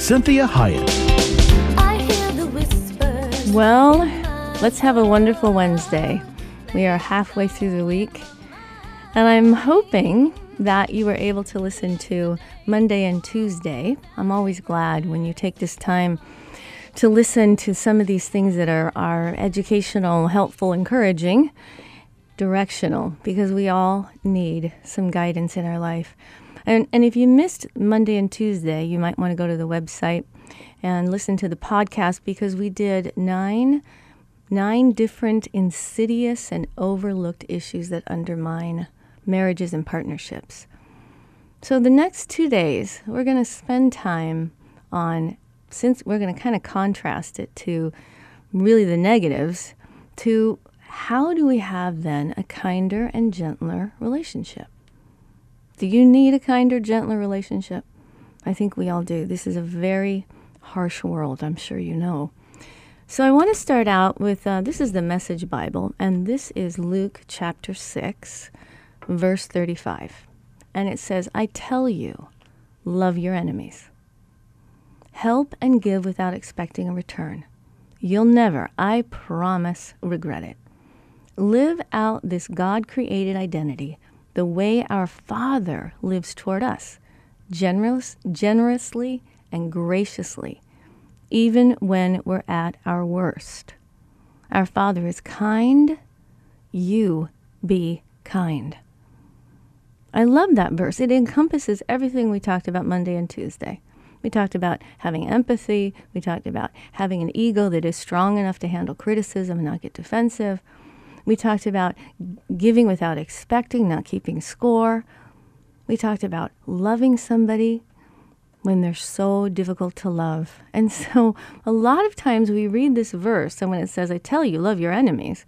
Cinthia Hiett. Well, let's have a wonderful Wednesday. We are halfway through the week, and I'm hoping that you were able to listen to Monday and Tuesday. I'm always glad when you take this time to listen to some of these things that are, are educational, helpful, encouraging, directional, because we all need some guidance in our life. And, and if you missed Monday and Tuesday, you might want to go to the website and listen to the podcast because we did nine nine different insidious and overlooked issues that undermine marriages and partnerships. So the next 2 days, we're going to spend time on since we're going to kind of contrast it to really the negatives to how do we have then a kinder and gentler relationship? Do you need a kinder, gentler relationship? I think we all do. This is a very harsh world, I'm sure you know. So I want to start out with uh, this is the Message Bible, and this is Luke chapter 6, verse 35. And it says, I tell you, love your enemies. Help and give without expecting a return. You'll never, I promise, regret it. Live out this God created identity the way our Father lives toward us, generous, generously and graciously, even when we're at our worst. Our Father is kind, you be kind. I love that verse. It encompasses everything we talked about Monday and Tuesday. We talked about having empathy. We talked about having an ego that is strong enough to handle criticism and not get defensive. We talked about giving without expecting, not keeping score. We talked about loving somebody when they're so difficult to love. And so a lot of times we read this verse, and when it says, I tell you, love your enemies,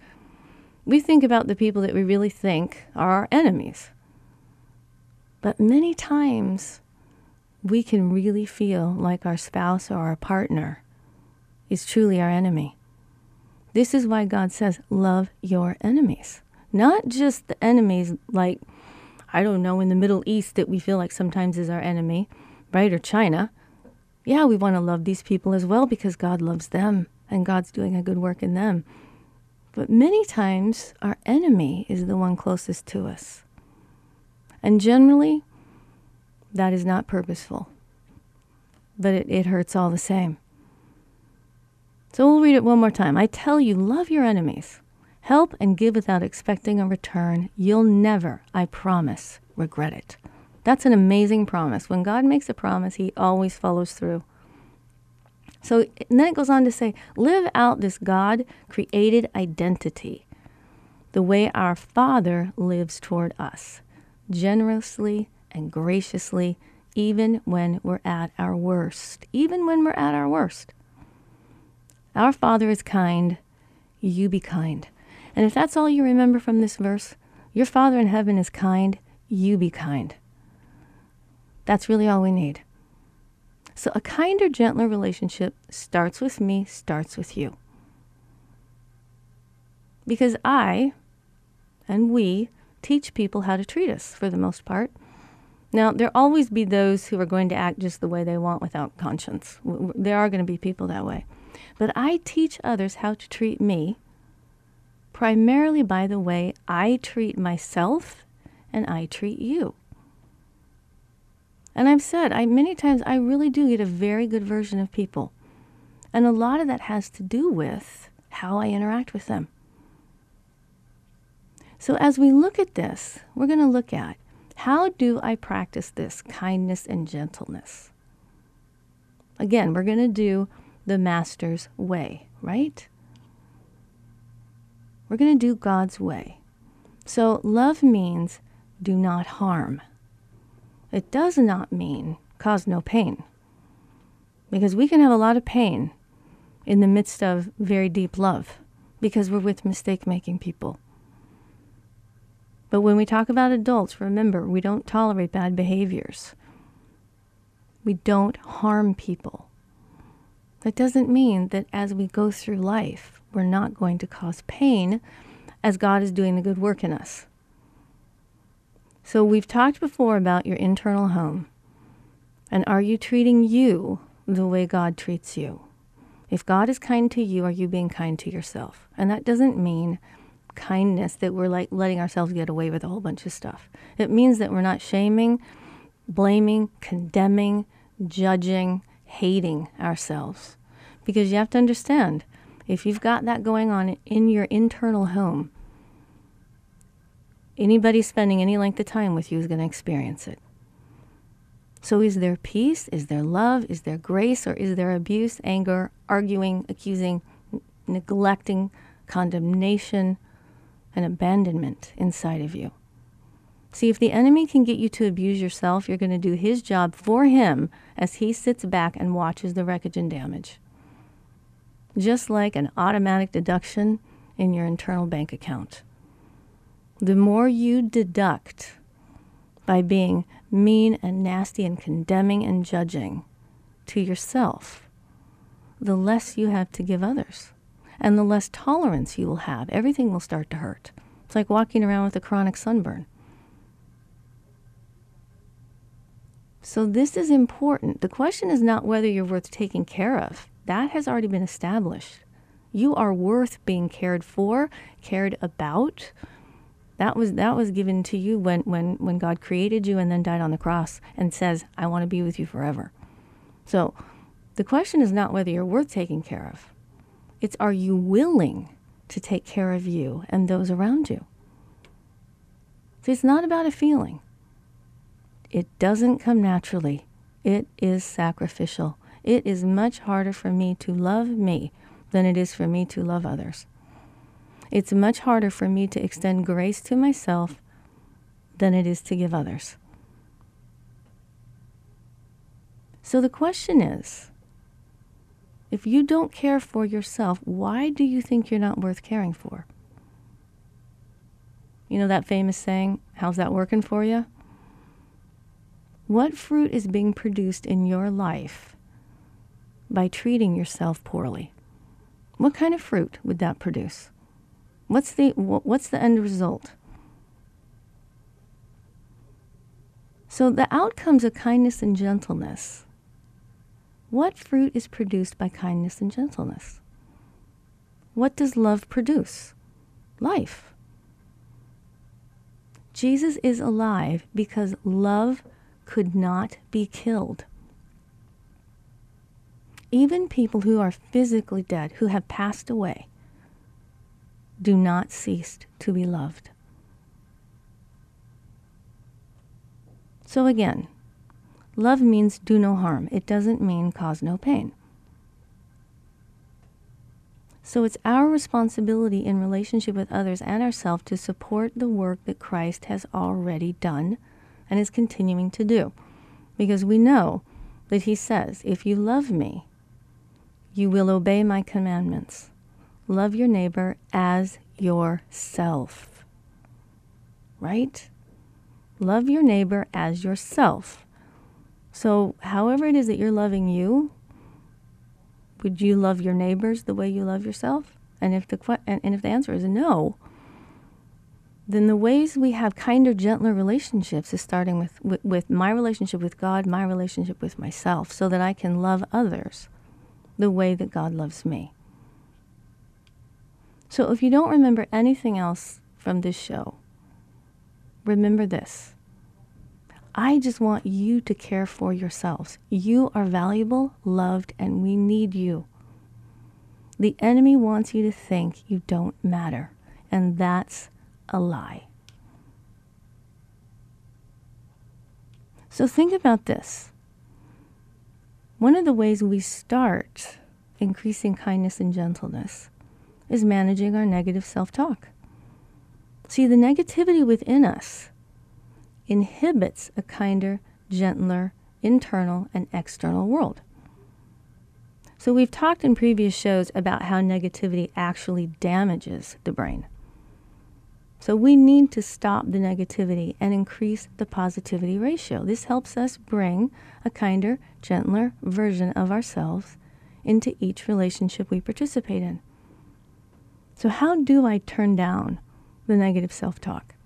we think about the people that we really think are our enemies. But many times we can really feel like our spouse or our partner is truly our enemy. This is why God says, love your enemies. Not just the enemies like, I don't know, in the Middle East that we feel like sometimes is our enemy, right? Or China. Yeah, we want to love these people as well because God loves them and God's doing a good work in them. But many times, our enemy is the one closest to us. And generally, that is not purposeful, but it, it hurts all the same. So we'll read it one more time. I tell you, love your enemies. Help and give without expecting a return. You'll never, I promise, regret it. That's an amazing promise. When God makes a promise, He always follows through. So then it goes on to say, live out this God created identity the way our Father lives toward us, generously and graciously, even when we're at our worst. Even when we're at our worst. Our Father is kind, you be kind. And if that's all you remember from this verse, your Father in heaven is kind, you be kind. That's really all we need. So, a kinder, gentler relationship starts with me, starts with you. Because I and we teach people how to treat us for the most part. Now, there'll always be those who are going to act just the way they want without conscience. There are going to be people that way. But I teach others how to treat me primarily by the way I treat myself and I treat you. And I've said, I many times I really do get a very good version of people. And a lot of that has to do with how I interact with them. So as we look at this, we're going to look at how do I practice this kindness and gentleness? Again, we're going to do the Master's way, right? We're going to do God's way. So, love means do not harm. It does not mean cause no pain. Because we can have a lot of pain in the midst of very deep love because we're with mistake making people. But when we talk about adults, remember, we don't tolerate bad behaviors. We don't harm people. That doesn't mean that as we go through life, we're not going to cause pain as God is doing the good work in us. So we've talked before about your internal home. And are you treating you the way God treats you? If God is kind to you, are you being kind to yourself? And that doesn't mean kindness that we're like letting ourselves get away with a whole bunch of stuff. It means that we're not shaming, blaming, condemning, judging, hating ourselves. Because you have to understand, if you've got that going on in your internal home, anybody spending any length of time with you is going to experience it. So, is there peace? Is there love? Is there grace? Or is there abuse, anger, arguing, accusing, n- neglecting, condemnation, and abandonment inside of you? See, if the enemy can get you to abuse yourself, you're going to do his job for him as he sits back and watches the wreckage and damage. Just like an automatic deduction in your internal bank account. The more you deduct by being mean and nasty and condemning and judging to yourself, the less you have to give others and the less tolerance you will have. Everything will start to hurt. It's like walking around with a chronic sunburn. So, this is important. The question is not whether you're worth taking care of, that has already been established. You are worth being cared for, cared about. That was that was given to you when, when, when God created you and then died on the cross and says, I want to be with you forever. So the question is not whether you're worth taking care of. It's are you willing to take care of you and those around you? See, it's not about a feeling. It doesn't come naturally. It is sacrificial. It is much harder for me to love me than it is for me to love others. It's much harder for me to extend grace to myself than it is to give others. So the question is if you don't care for yourself, why do you think you're not worth caring for? You know that famous saying, how's that working for you? What fruit is being produced in your life by treating yourself poorly? What kind of fruit would that produce? What's the what's the end result? So the outcomes of kindness and gentleness. What fruit is produced by kindness and gentleness? What does love produce? Life. Jesus is alive because love could not be killed. Even people who are physically dead, who have passed away, do not cease to be loved. So again, love means do no harm. It doesn't mean cause no pain. So it's our responsibility in relationship with others and ourselves to support the work that Christ has already done and is continuing to do. Because we know that he says, If you love me, you will obey my commandments. Love your neighbor as yourself. Right? Love your neighbor as yourself. So, however it is that you're loving you, would you love your neighbors the way you love yourself? And if the and, and if the answer is no, then the ways we have kinder, gentler relationships is starting with, with, with, my relationship with God, my relationship with myself, so that I can love others the way that God loves me. So if you don't remember anything else from this show, remember this. I just want you to care for yourselves. You are valuable, loved, and we need you. The enemy wants you to think you don't matter, and that's a lie. So think about this. One of the ways we start increasing kindness and gentleness is managing our negative self talk. See, the negativity within us inhibits a kinder, gentler internal and external world. So, we've talked in previous shows about how negativity actually damages the brain. So, we need to stop the negativity and increase the positivity ratio. This helps us bring a kinder, gentler version of ourselves into each relationship we participate in. So, how do I turn down the negative self talk?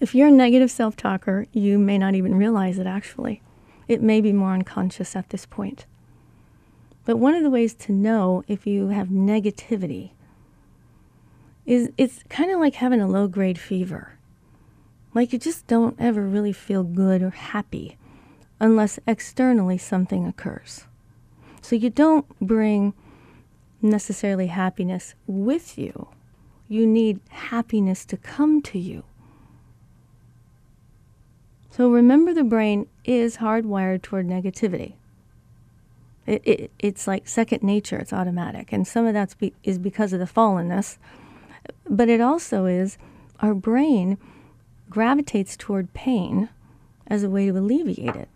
If you're a negative self talker, you may not even realize it actually. It may be more unconscious at this point. But one of the ways to know if you have negativity is it's kind of like having a low grade fever. Like you just don't ever really feel good or happy unless externally something occurs. So you don't bring necessarily happiness with you. You need happiness to come to you. So remember, the brain is hardwired toward negativity. It, it, it's like second nature, it's automatic. And some of that be, is because of the fallenness. But it also is our brain gravitates toward pain as a way to alleviate it.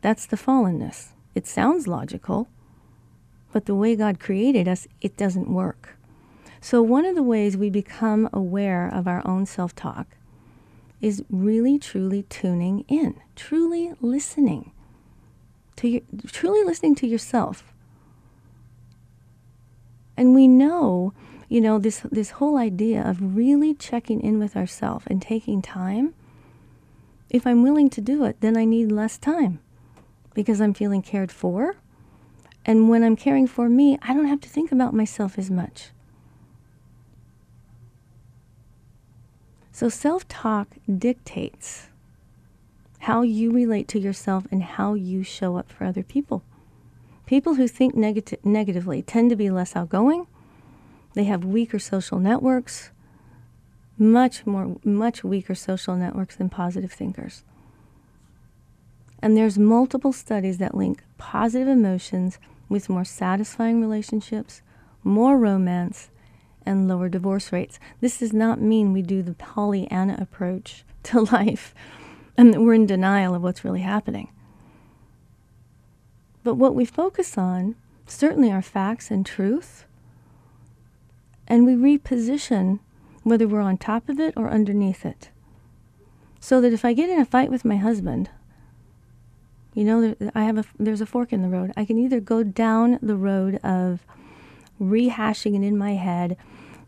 That's the fallenness. It sounds logical, but the way God created us, it doesn't work. So, one of the ways we become aware of our own self talk is really, truly tuning in, truly listening to your, truly listening to yourself. And we know, you know, this, this whole idea of really checking in with ourselves and taking time. If I'm willing to do it, then I need less time because I'm feeling cared for. And when I'm caring for me, I don't have to think about myself as much. So self talk dictates how you relate to yourself and how you show up for other people. People who think negati- negatively tend to be less outgoing. They have weaker social networks, much more, much weaker social networks than positive thinkers. And there's multiple studies that link positive emotions with more satisfying relationships, more romance, and lower divorce rates. This does not mean we do the Pollyanna approach to life and that we're in denial of what's really happening. But what we focus on certainly are facts and truth, and we reposition whether we're on top of it or underneath it. So that if I get in a fight with my husband, you know, I have a there's a fork in the road. I can either go down the road of rehashing it in my head,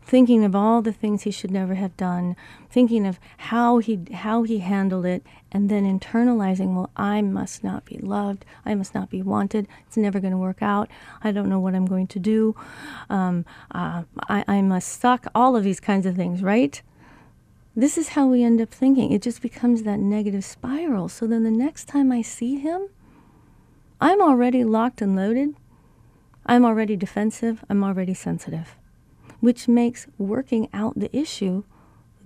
thinking of all the things he should never have done, thinking of how he how he handled it, and then internalizing, well, I must not be loved, I must not be wanted. It's never going to work out. I don't know what I'm going to do. Um, uh, I, I must suck. All of these kinds of things, right? This is how we end up thinking. It just becomes that negative spiral. So then the next time I see him, I'm already locked and loaded. I'm already defensive. I'm already sensitive, which makes working out the issue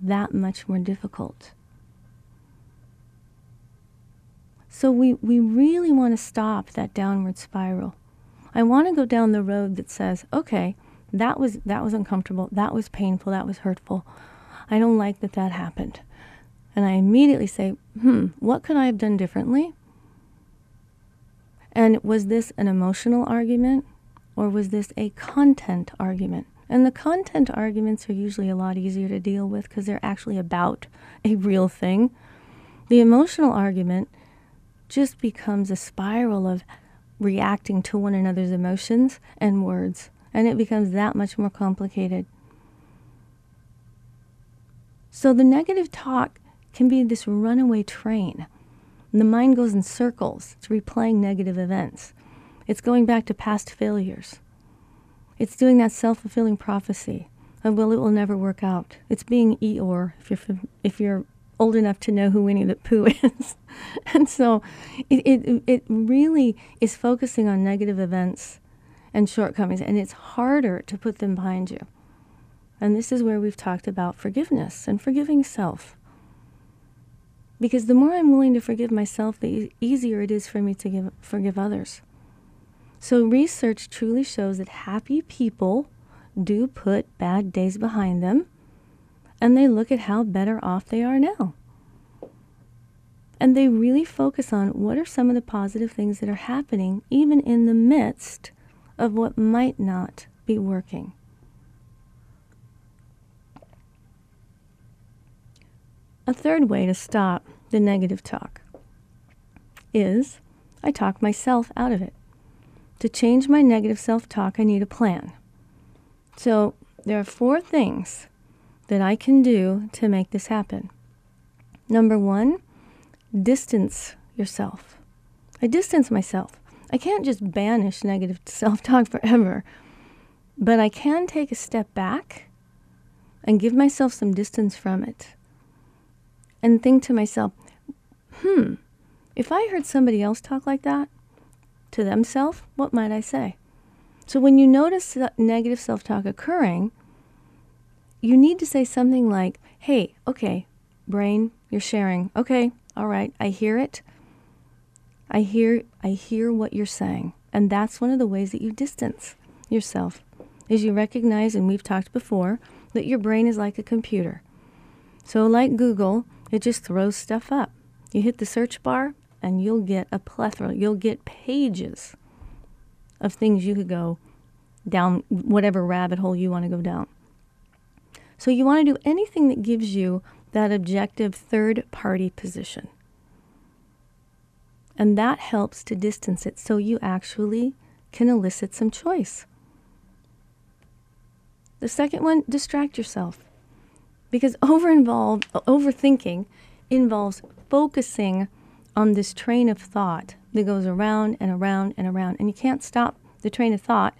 that much more difficult. So we, we really want to stop that downward spiral. I want to go down the road that says, okay, that was that was uncomfortable, that was painful, that was hurtful. I don't like that that happened. And I immediately say, hmm, what could I have done differently? And was this an emotional argument or was this a content argument? And the content arguments are usually a lot easier to deal with because they're actually about a real thing. The emotional argument just becomes a spiral of reacting to one another's emotions and words, and it becomes that much more complicated. So the negative talk can be this runaway train. And the mind goes in circles. It's replaying negative events. It's going back to past failures. It's doing that self fulfilling prophecy of, well, it will never work out. It's being Eeyore, if you're, if you're old enough to know who Winnie the Pooh is. and so it, it, it really is focusing on negative events and shortcomings, and it's harder to put them behind you. And this is where we've talked about forgiveness and forgiving self. Because the more I'm willing to forgive myself, the easier it is for me to give, forgive others. So, research truly shows that happy people do put bad days behind them and they look at how better off they are now. And they really focus on what are some of the positive things that are happening, even in the midst of what might not be working. A third way to stop the negative talk is I talk myself out of it. To change my negative self talk, I need a plan. So there are four things that I can do to make this happen. Number one, distance yourself. I distance myself. I can't just banish negative self talk forever, but I can take a step back and give myself some distance from it and think to myself, hmm, if I heard somebody else talk like that to themselves, what might I say? So when you notice negative self talk occurring, you need to say something like, hey, okay, brain, you're sharing. Okay, all right, I hear it. I hear I hear what you're saying. And that's one of the ways that you distance yourself. Is you recognize and we've talked before that your brain is like a computer. So like Google, it just throws stuff up. You hit the search bar and you'll get a plethora. You'll get pages of things you could go down whatever rabbit hole you want to go down. So you want to do anything that gives you that objective third party position. And that helps to distance it so you actually can elicit some choice. The second one, distract yourself. Because over involved overthinking involves focusing on this train of thought that goes around and around and around and you can't stop the train of thought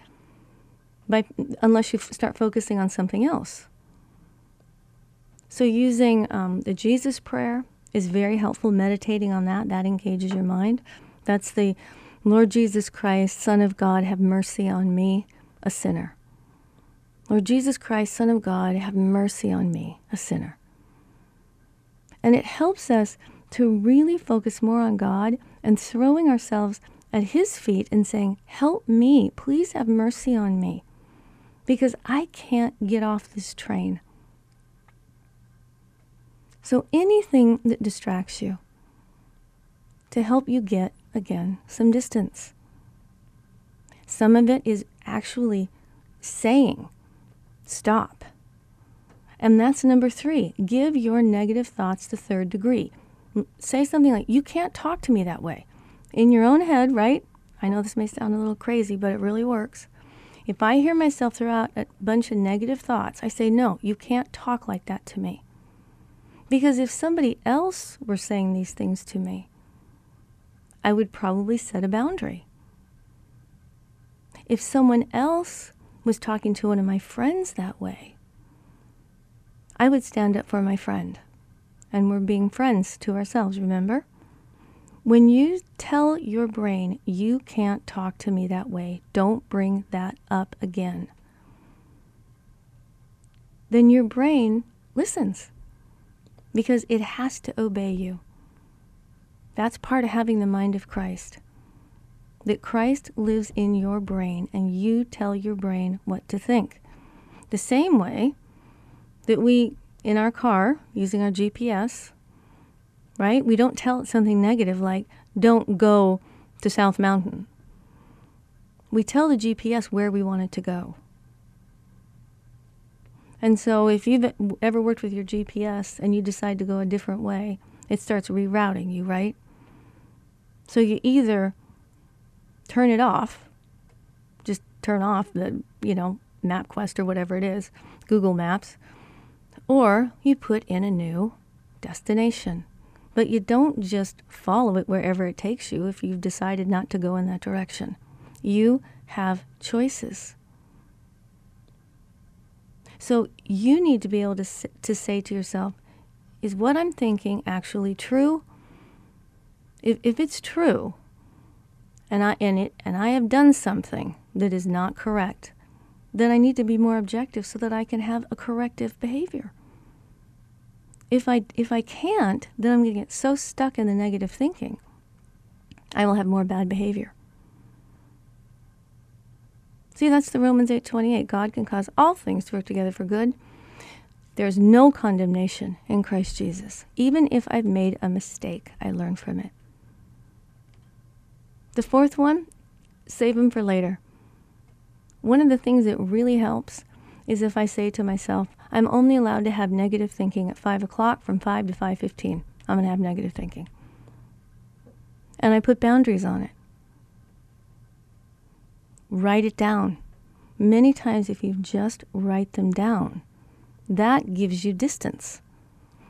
by unless you f- start focusing on something else. So, using um, the Jesus prayer is very helpful. Meditating on that, that engages your mind. That's the Lord Jesus Christ, Son of God, have mercy on me, a sinner. Lord Jesus Christ, Son of God, have mercy on me, a sinner. And it helps us to really focus more on God and throwing ourselves at His feet and saying, Help me, please have mercy on me, because I can't get off this train. So anything that distracts you to help you get, again, some distance. Some of it is actually saying, stop. And that's number three. Give your negative thoughts the third degree. Say something like, You can't talk to me that way. In your own head, right? I know this may sound a little crazy, but it really works. If I hear myself throw out a bunch of negative thoughts, I say, No, you can't talk like that to me. Because if somebody else were saying these things to me, I would probably set a boundary. If someone else was talking to one of my friends that way, I would stand up for my friend. And we're being friends to ourselves, remember? When you tell your brain, you can't talk to me that way, don't bring that up again, then your brain listens because it has to obey you. That's part of having the mind of Christ. That Christ lives in your brain and you tell your brain what to think. The same way that we, in our car, using our GPS, right, we don't tell it something negative like, don't go to South Mountain. We tell the GPS where we want it to go. And so if you've ever worked with your GPS and you decide to go a different way, it starts rerouting you, right? So you either turn it off, just turn off the, you know, MapQuest or whatever it is, Google Maps, or you put in a new destination. But you don't just follow it wherever it takes you if you've decided not to go in that direction. You have choices. So you need to be able to, to say to yourself, is what I'm thinking actually true? If, if it's true, and I, and, it, and I have done something that is not correct, then I need to be more objective so that I can have a corrective behavior. If I, if I can't, then I'm going to get so stuck in the negative thinking, I will have more bad behavior. See, that's the Romans 8:28. God can cause all things to work together for good. There's no condemnation in Christ Jesus. Even if I've made a mistake, I learn from it. The fourth one, save them for later. One of the things that really helps is if I say to myself, I'm only allowed to have negative thinking at 5 o'clock from 5 to 5.15. I'm going to have negative thinking. And I put boundaries on it. Write it down. Many times, if you just write them down, that gives you distance.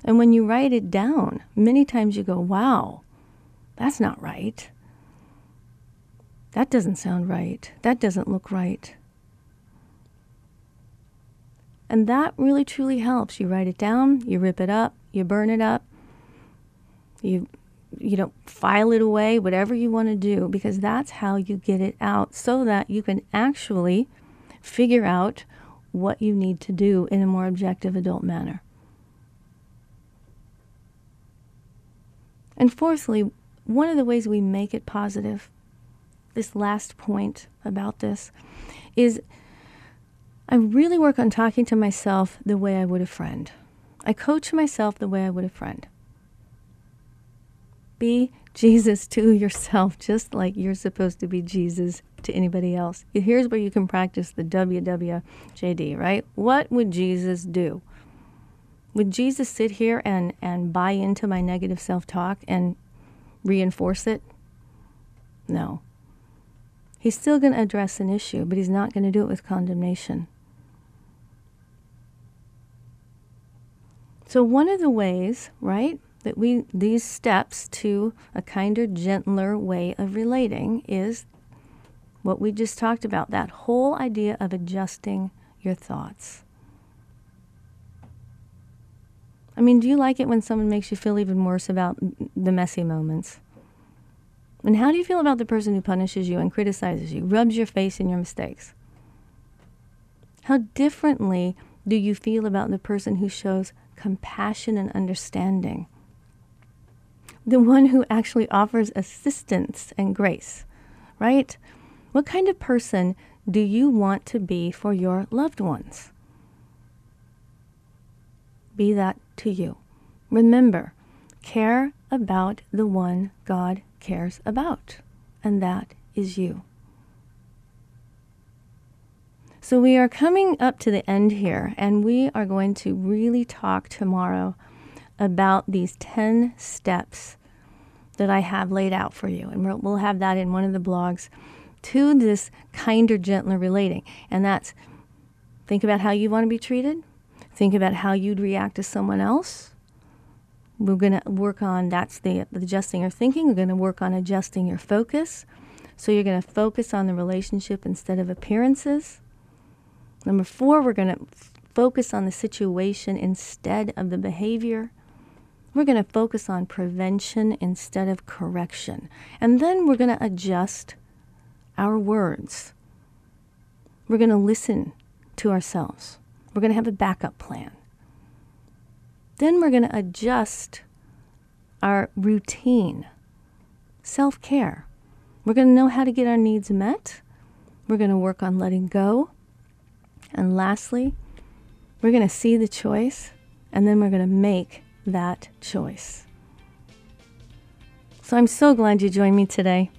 And when you write it down, many times you go, wow, that's not right. That doesn't sound right. That doesn't look right. And that really truly helps. You write it down, you rip it up, you burn it up, you you know, file it away, whatever you want to do, because that's how you get it out so that you can actually figure out what you need to do in a more objective adult manner. And fourthly, one of the ways we make it positive, this last point about this, is I really work on talking to myself the way I would a friend. I coach myself the way I would a friend. Be Jesus to yourself, just like you're supposed to be Jesus to anybody else. Here's where you can practice the WWJD, right? What would Jesus do? Would Jesus sit here and, and buy into my negative self talk and reinforce it? No. He's still going to address an issue, but he's not going to do it with condemnation. So, one of the ways, right, that we, these steps to a kinder, gentler way of relating is what we just talked about that whole idea of adjusting your thoughts. I mean, do you like it when someone makes you feel even worse about the messy moments? And how do you feel about the person who punishes you and criticizes you, rubs your face in your mistakes? How differently do you feel about the person who shows compassion and understanding. The one who actually offers assistance and grace, right? What kind of person do you want to be for your loved ones? Be that to you. Remember, care about the one God cares about, and that is you. So we are coming up to the end here, and we are going to really talk tomorrow about these 10 steps that I have laid out for you. And we'll have that in one of the blogs to this kinder, gentler relating. And that's think about how you want to be treated, think about how you'd react to someone else. We're going to work on that's the, adjusting your thinking. We're going to work on adjusting your focus. So you're going to focus on the relationship instead of appearances. Number four, we're going to focus on the situation instead of the behavior. We're going to focus on prevention instead of correction. And then we're going to adjust our words. We're going to listen to ourselves. We're going to have a backup plan. Then we're going to adjust our routine, self care. We're going to know how to get our needs met. We're going to work on letting go. And lastly, we're going to see the choice and then we're going to make that choice. So I'm so glad you joined me today.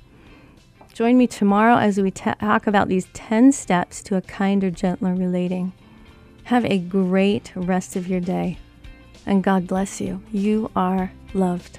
Join me tomorrow as we t- talk about these 10 steps to a kinder, gentler relating. Have a great rest of your day, and God bless you. You are loved.